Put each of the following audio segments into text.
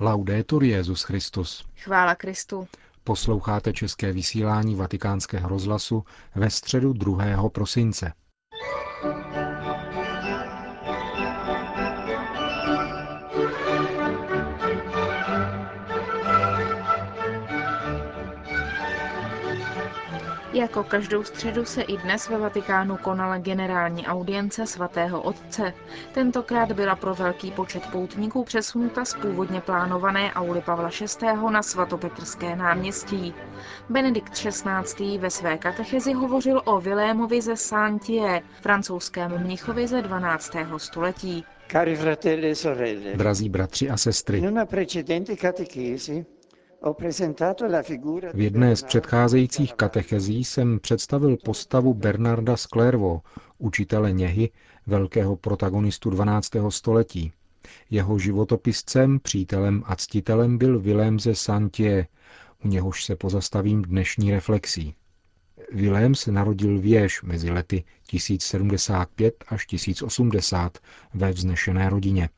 Laudetur Jezus Christus. Chvála Kristu. Posloucháte české vysílání Vatikánského rozhlasu ve středu 2. prosince. Jako každou středu se i dnes ve Vatikánu konala generální audience svatého otce. Tentokrát byla pro velký počet poutníků přesunuta z původně plánované auly Pavla VI. na svatopetrské náměstí. Benedikt XVI. ve své katechezi hovořil o Vilémovi ze Santie, francouzském mnichovi ze 12. století. E sorelle, Drazí bratři a sestry, v jedné z předcházejících katechezí jsem představil postavu Bernarda z Clairvaux, učitele něhy, velkého protagonistu 12. století. Jeho životopiscem, přítelem a ctitelem byl Vilém ze Santie, u něhož se pozastavím dnešní reflexí. Vilém se narodil v Jež mezi lety 1075 až 1080 ve vznešené rodině.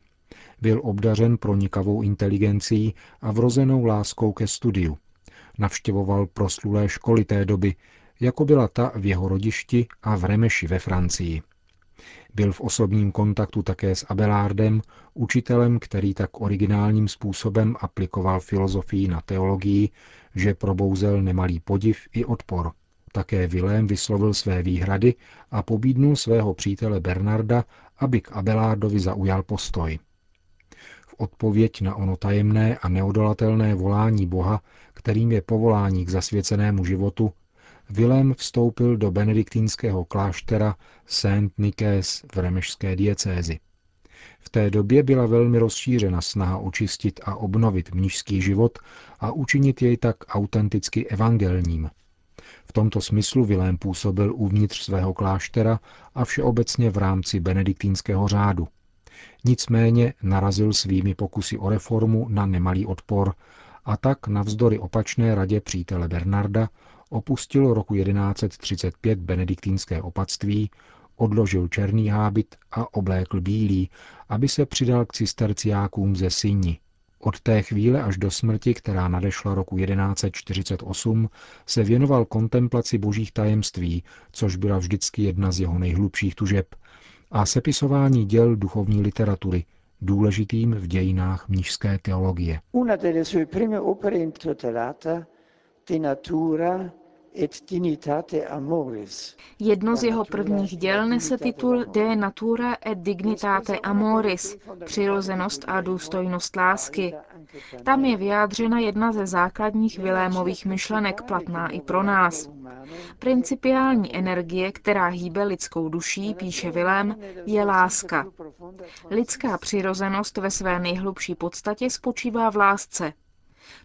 Byl obdařen pronikavou inteligencí a vrozenou láskou ke studiu. Navštěvoval proslulé školy té doby, jako byla ta v jeho rodišti a v Remeši ve Francii. Byl v osobním kontaktu také s Abelardem, učitelem, který tak originálním způsobem aplikoval filozofii na teologii, že probouzel nemalý podiv i odpor. Také Vilém vyslovil své výhrady a pobídnul svého přítele Bernarda, aby k Abelardovi zaujal postoj odpověď na ono tajemné a neodolatelné volání Boha, kterým je povolání k zasvěcenému životu, Vilém vstoupil do benediktínského kláštera Saint Nikés v remešské diecézi. V té době byla velmi rozšířena snaha očistit a obnovit mnižský život a učinit jej tak autenticky evangelním. V tomto smyslu Vilém působil uvnitř svého kláštera a všeobecně v rámci benediktínského řádu – Nicméně narazil svými pokusy o reformu na nemalý odpor a tak navzdory opačné radě přítele Bernarda opustil roku 1135 benediktínské opatství, odložil černý hábit a oblékl bílý, aby se přidal k cisterciákům ze Syni. Od té chvíle až do smrti, která nadešla roku 1148, se věnoval kontemplaci božích tajemství, což byla vždycky jedna z jeho nejhlubších tužeb, a sepisování děl duchovní literatury, důležitým v dějinách mnižské teologie. Una delle sue prime opere intitolata De Natura. Jedno z jeho prvních děl nese titul De natura et dignitate amoris, přirozenost a důstojnost lásky. Tam je vyjádřena jedna ze základních Vilémových myšlenek platná i pro nás. Principiální energie, která hýbe lidskou duší, píše Vilém, je láska. Lidská přirozenost ve své nejhlubší podstatě spočívá v lásce.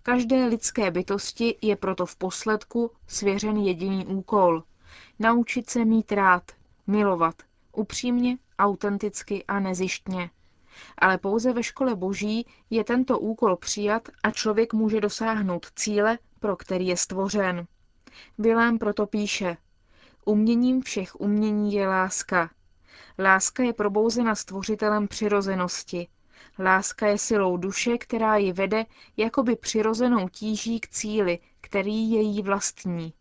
Každé lidské bytosti je proto v posledku svěřen jediný úkol – naučit se mít rád, milovat, upřímně, autenticky a nezištně. Ale pouze ve škole boží je tento úkol přijat a člověk může dosáhnout cíle, pro který je stvořen. Vilém proto píše, uměním všech umění je láska. Láska je probouzena stvořitelem přirozenosti. Láska je silou duše, která ji vede jakoby přirozenou tíží k cíli, který je jí vlastní.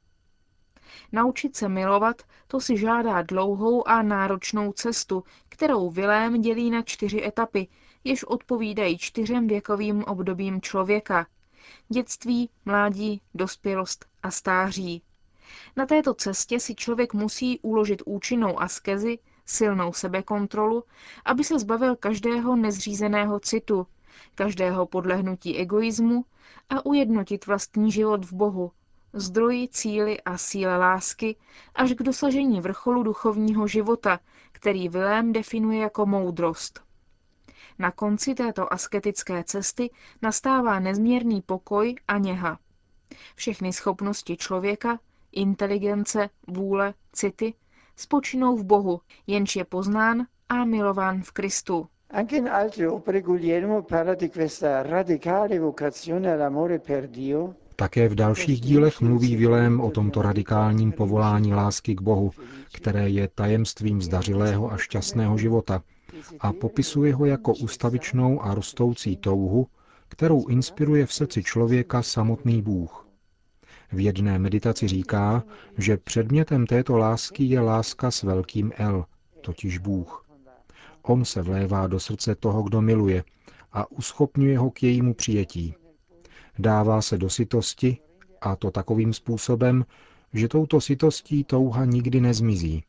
Naučit se milovat, to si žádá dlouhou a náročnou cestu, kterou Vilém dělí na čtyři etapy, jež odpovídají čtyřem věkovým obdobím člověka. Dětství, mládí, dospělost a stáří. Na této cestě si člověk musí uložit účinnou askezi, silnou sebekontrolu, aby se zbavil každého nezřízeného citu, každého podlehnutí egoismu a ujednotit vlastní život v Bohu, zdroji, cíly a síle lásky, až k dosažení vrcholu duchovního života, který Vilém definuje jako moudrost. Na konci této asketické cesty nastává nezměrný pokoj a něha. Všechny schopnosti člověka, inteligence, vůle, city, spočinou v Bohu, jenž je poznán a milován v Kristu. Anche in altre opere Guglielmo parla di questa radicale vocazione all'amore per Dio také v dalších dílech mluví Vilém o tomto radikálním povolání lásky k Bohu, které je tajemstvím zdařilého a šťastného života a popisuje ho jako ustavičnou a rostoucí touhu, kterou inspiruje v srdci člověka samotný Bůh. V jedné meditaci říká, že předmětem této lásky je láska s velkým L, totiž Bůh. On se vlévá do srdce toho, kdo miluje a uschopňuje ho k jejímu přijetí. Dává se do sytosti a to takovým způsobem, že touto sytostí touha nikdy nezmizí.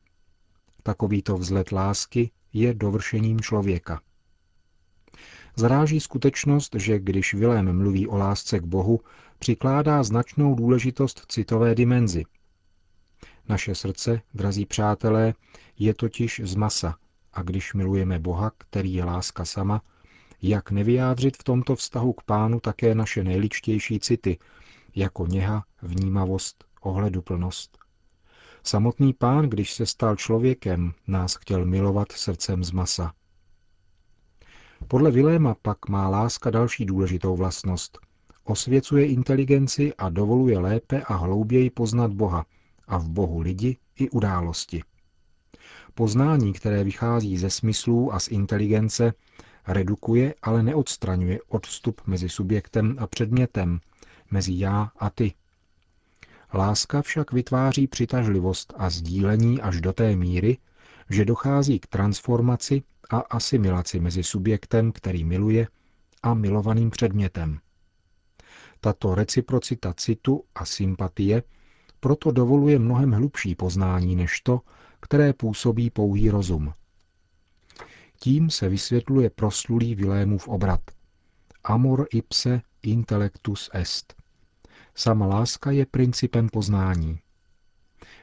Takovýto vzlet lásky je dovršením člověka. Zaráží skutečnost, že když Vilém mluví o lásce k Bohu, přikládá značnou důležitost citové dimenzi. Naše srdce, drazí přátelé, je totiž z masa a když milujeme Boha, který je láska sama, jak nevyjádřit v tomto vztahu k pánu také naše nejličtější city, jako něha, vnímavost, ohleduplnost. Samotný pán, když se stal člověkem, nás chtěl milovat srdcem z masa. Podle Viléma pak má láska další důležitou vlastnost. Osvěcuje inteligenci a dovoluje lépe a hlouběji poznat Boha a v Bohu lidi i události. Poznání, které vychází ze smyslů a z inteligence, redukuje, ale neodstraňuje odstup mezi subjektem a předmětem, mezi já a ty. Láska však vytváří přitažlivost a sdílení až do té míry, že dochází k transformaci a asimilaci mezi subjektem, který miluje, a milovaným předmětem. Tato reciprocita citu a sympatie proto dovoluje mnohem hlubší poznání než to, které působí pouhý rozum. Tím se vysvětluje proslulý Vilémův obrat. Amor ipse intellectus est. Sama láska je principem poznání.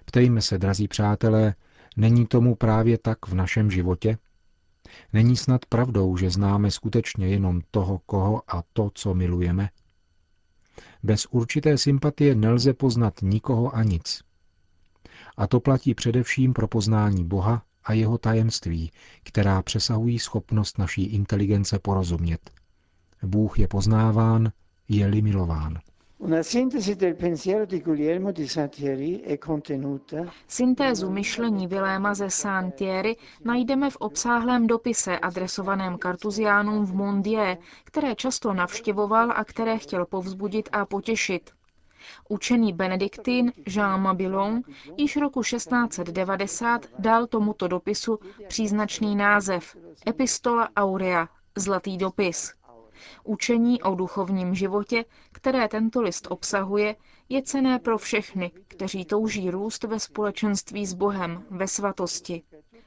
Ptejme se, drazí přátelé, není tomu právě tak v našem životě? Není snad pravdou, že známe skutečně jenom toho, koho a to, co milujeme? Bez určité sympatie nelze poznat nikoho a nic. A to platí především pro poznání Boha a jeho tajemství, která přesahují schopnost naší inteligence porozumět. Bůh je poznáván, je-li milován. Syntézu myšlení Viléma ze Saint-Thierry najdeme v obsáhlém dopise adresovaném kartuziánům v Mondie, které často navštěvoval a které chtěl povzbudit a potěšit. Učený benediktin Jean Mabillon již roku 1690 dal tomuto dopisu příznačný název Epistola Aurea, zlatý dopis. Učení o duchovním životě, které tento list obsahuje, je cené pro všechny, kteří touží růst ve společenství s Bohem, ve svatosti.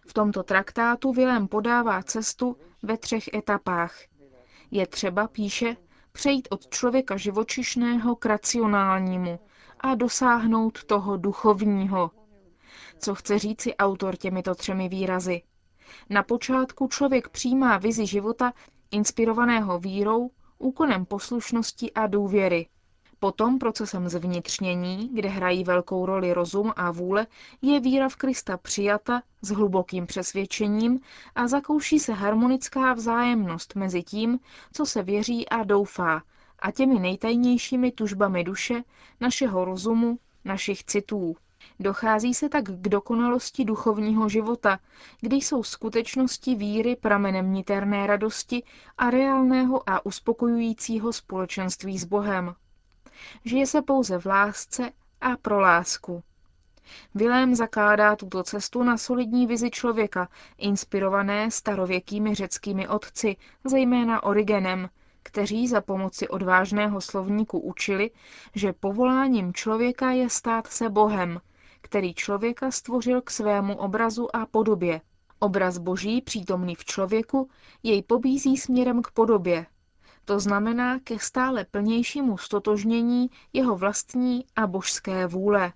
V tomto traktátu Vilém podává cestu ve třech etapách. Je třeba, píše, přejít od člověka živočišného k racionálnímu a dosáhnout toho duchovního. Co chce říci autor těmito třemi výrazy? Na počátku člověk přijímá vizi života inspirovaného vírou, úkonem poslušnosti a důvěry. Potom procesem zvnitřnění, kde hrají velkou roli rozum a vůle, je víra v Krista přijata s hlubokým přesvědčením a zakouší se harmonická vzájemnost mezi tím, co se věří a doufá, a těmi nejtajnějšími tužbami duše, našeho rozumu, našich citů. Dochází se tak k dokonalosti duchovního života, kdy jsou skutečnosti víry pramenem niterné radosti a reálného a uspokojujícího společenství s Bohem. Žije se pouze v lásce a pro lásku. Vilém zakládá tuto cestu na solidní vizi člověka, inspirované starověkými řeckými otci, zejména Origenem, kteří za pomoci odvážného slovníku učili, že povoláním člověka je stát se Bohem, který člověka stvořil k svému obrazu a podobě. Obraz boží, přítomný v člověku, jej pobízí směrem k podobě. To znamená ke stále plnějšímu stotožnění jeho vlastní a božské vůle.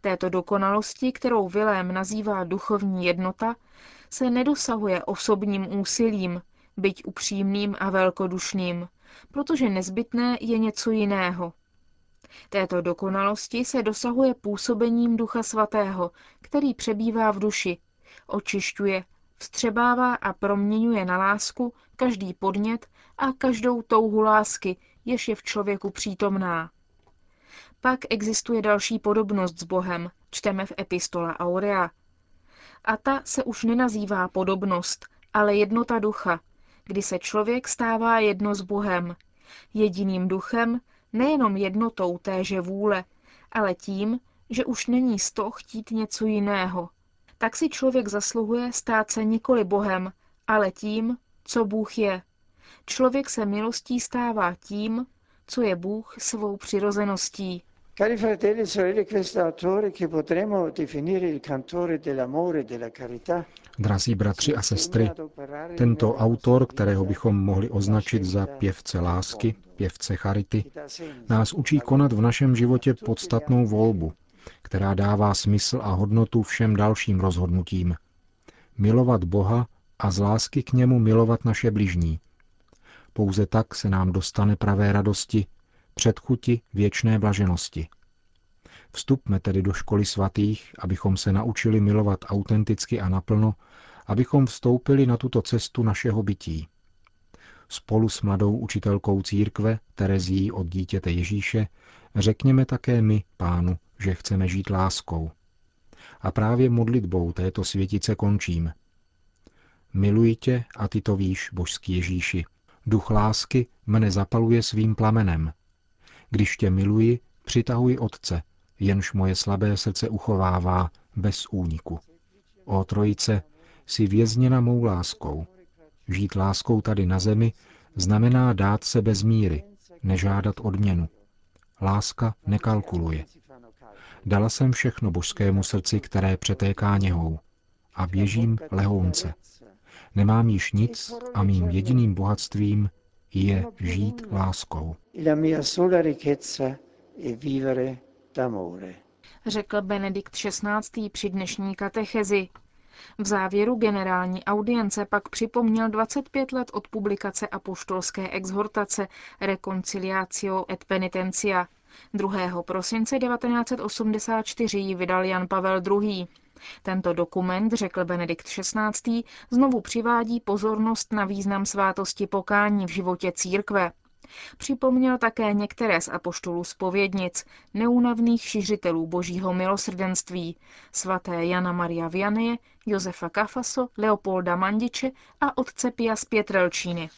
Této dokonalosti, kterou Vilém nazývá duchovní jednota, se nedosahuje osobním úsilím, byť upřímným a velkodušným, protože nezbytné je něco jiného. Této dokonalosti se dosahuje působením Ducha Svatého, který přebývá v duši, očišťuje, vstřebává a proměňuje na lásku každý podnět a každou touhu lásky, jež je v člověku přítomná. Pak existuje další podobnost s Bohem, čteme v epistola Aurea. A ta se už nenazývá podobnost, ale jednota ducha, kdy se člověk stává jedno s Bohem, Jediným duchem, nejenom jednotou téže vůle, ale tím, že už není z toho chtít něco jiného. Tak si člověk zasluhuje stát se nikoli Bohem, ale tím, co Bůh je. Člověk se milostí stává tím, co je Bůh svou přirozeností. Cari fratelli e sorelle, questo autore che potremmo definire il cantore dell'amore e della carità Drazí bratři a sestry, tento autor, kterého bychom mohli označit za pěvce lásky, pěvce charity, nás učí konat v našem životě podstatnou volbu, která dává smysl a hodnotu všem dalším rozhodnutím. Milovat Boha a z lásky k němu milovat naše bližní. Pouze tak se nám dostane pravé radosti, předchuti věčné blaženosti. Vstupme tedy do školy svatých, abychom se naučili milovat autenticky a naplno, abychom vstoupili na tuto cestu našeho bytí. Spolu s mladou učitelkou církve, Terezí od dítěte Ježíše, řekněme také my, pánu, že chceme žít láskou. A právě modlitbou této světice končím. Miluji tě a ty to víš, božský Ježíši. Duch lásky mne zapaluje svým plamenem. Když tě miluji, přitahuji Otce, jenž moje slabé srdce uchovává bez úniku. O trojice, si vězněna mou láskou. Žít láskou tady na zemi znamená dát se bez míry, nežádat odměnu. Láska nekalkuluje. Dala jsem všechno božskému srdci, které přetéká něhou. A běžím lehounce. Nemám již nic a mým jediným bohatstvím je žít láskou. Řekl Benedikt XVI. při dnešní katechezi. V závěru generální audience pak připomněl 25 let od publikace apoštolské exhortace Reconciliatio et Penitentia. 2. prosince 1984 ji vydal Jan Pavel II. Tento dokument, řekl Benedikt XVI., znovu přivádí pozornost na význam svátosti pokání v životě církve. Připomněl také některé z apoštolů spovědnic, neúnavných šiřitelů božího milosrdenství, svaté Jana Maria Vianney, Josefa Kafaso, Leopolda Mandiče a otce Pia z Pietrelčíny.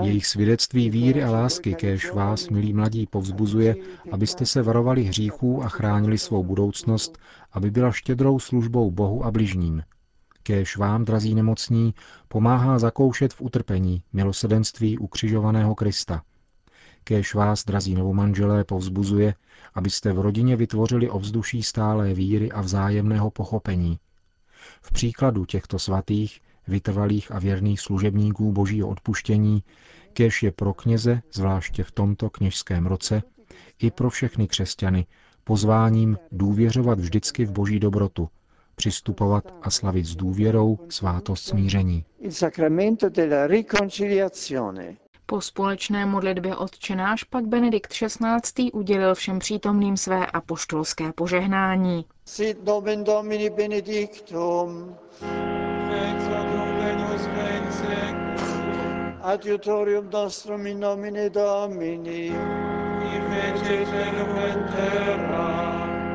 Jejich svědectví víry a lásky, kéž vás, milí mladí, povzbuzuje, abyste se varovali hříchů a chránili svou budoucnost, aby byla štědrou službou Bohu a bližním, kéž vám, drazí nemocní, pomáhá zakoušet v utrpení milosedenství ukřižovaného Krista. Kéž vás, drazí novomanželé, povzbuzuje, abyste v rodině vytvořili ovzduší stálé víry a vzájemného pochopení. V příkladu těchto svatých, vytrvalých a věrných služebníků božího odpuštění, kéž je pro kněze, zvláště v tomto kněžském roce, i pro všechny křesťany, pozváním důvěřovat vždycky v boží dobrotu, přistupovat a slavit s důvěrou svátost smíření. Po společné modlitbě odčenáš pak Benedikt XVI. udělil všem přítomným své apoštolské požehnání. Sit nomen Domini benedictum. Adiutorium nostrum in nomine Domini.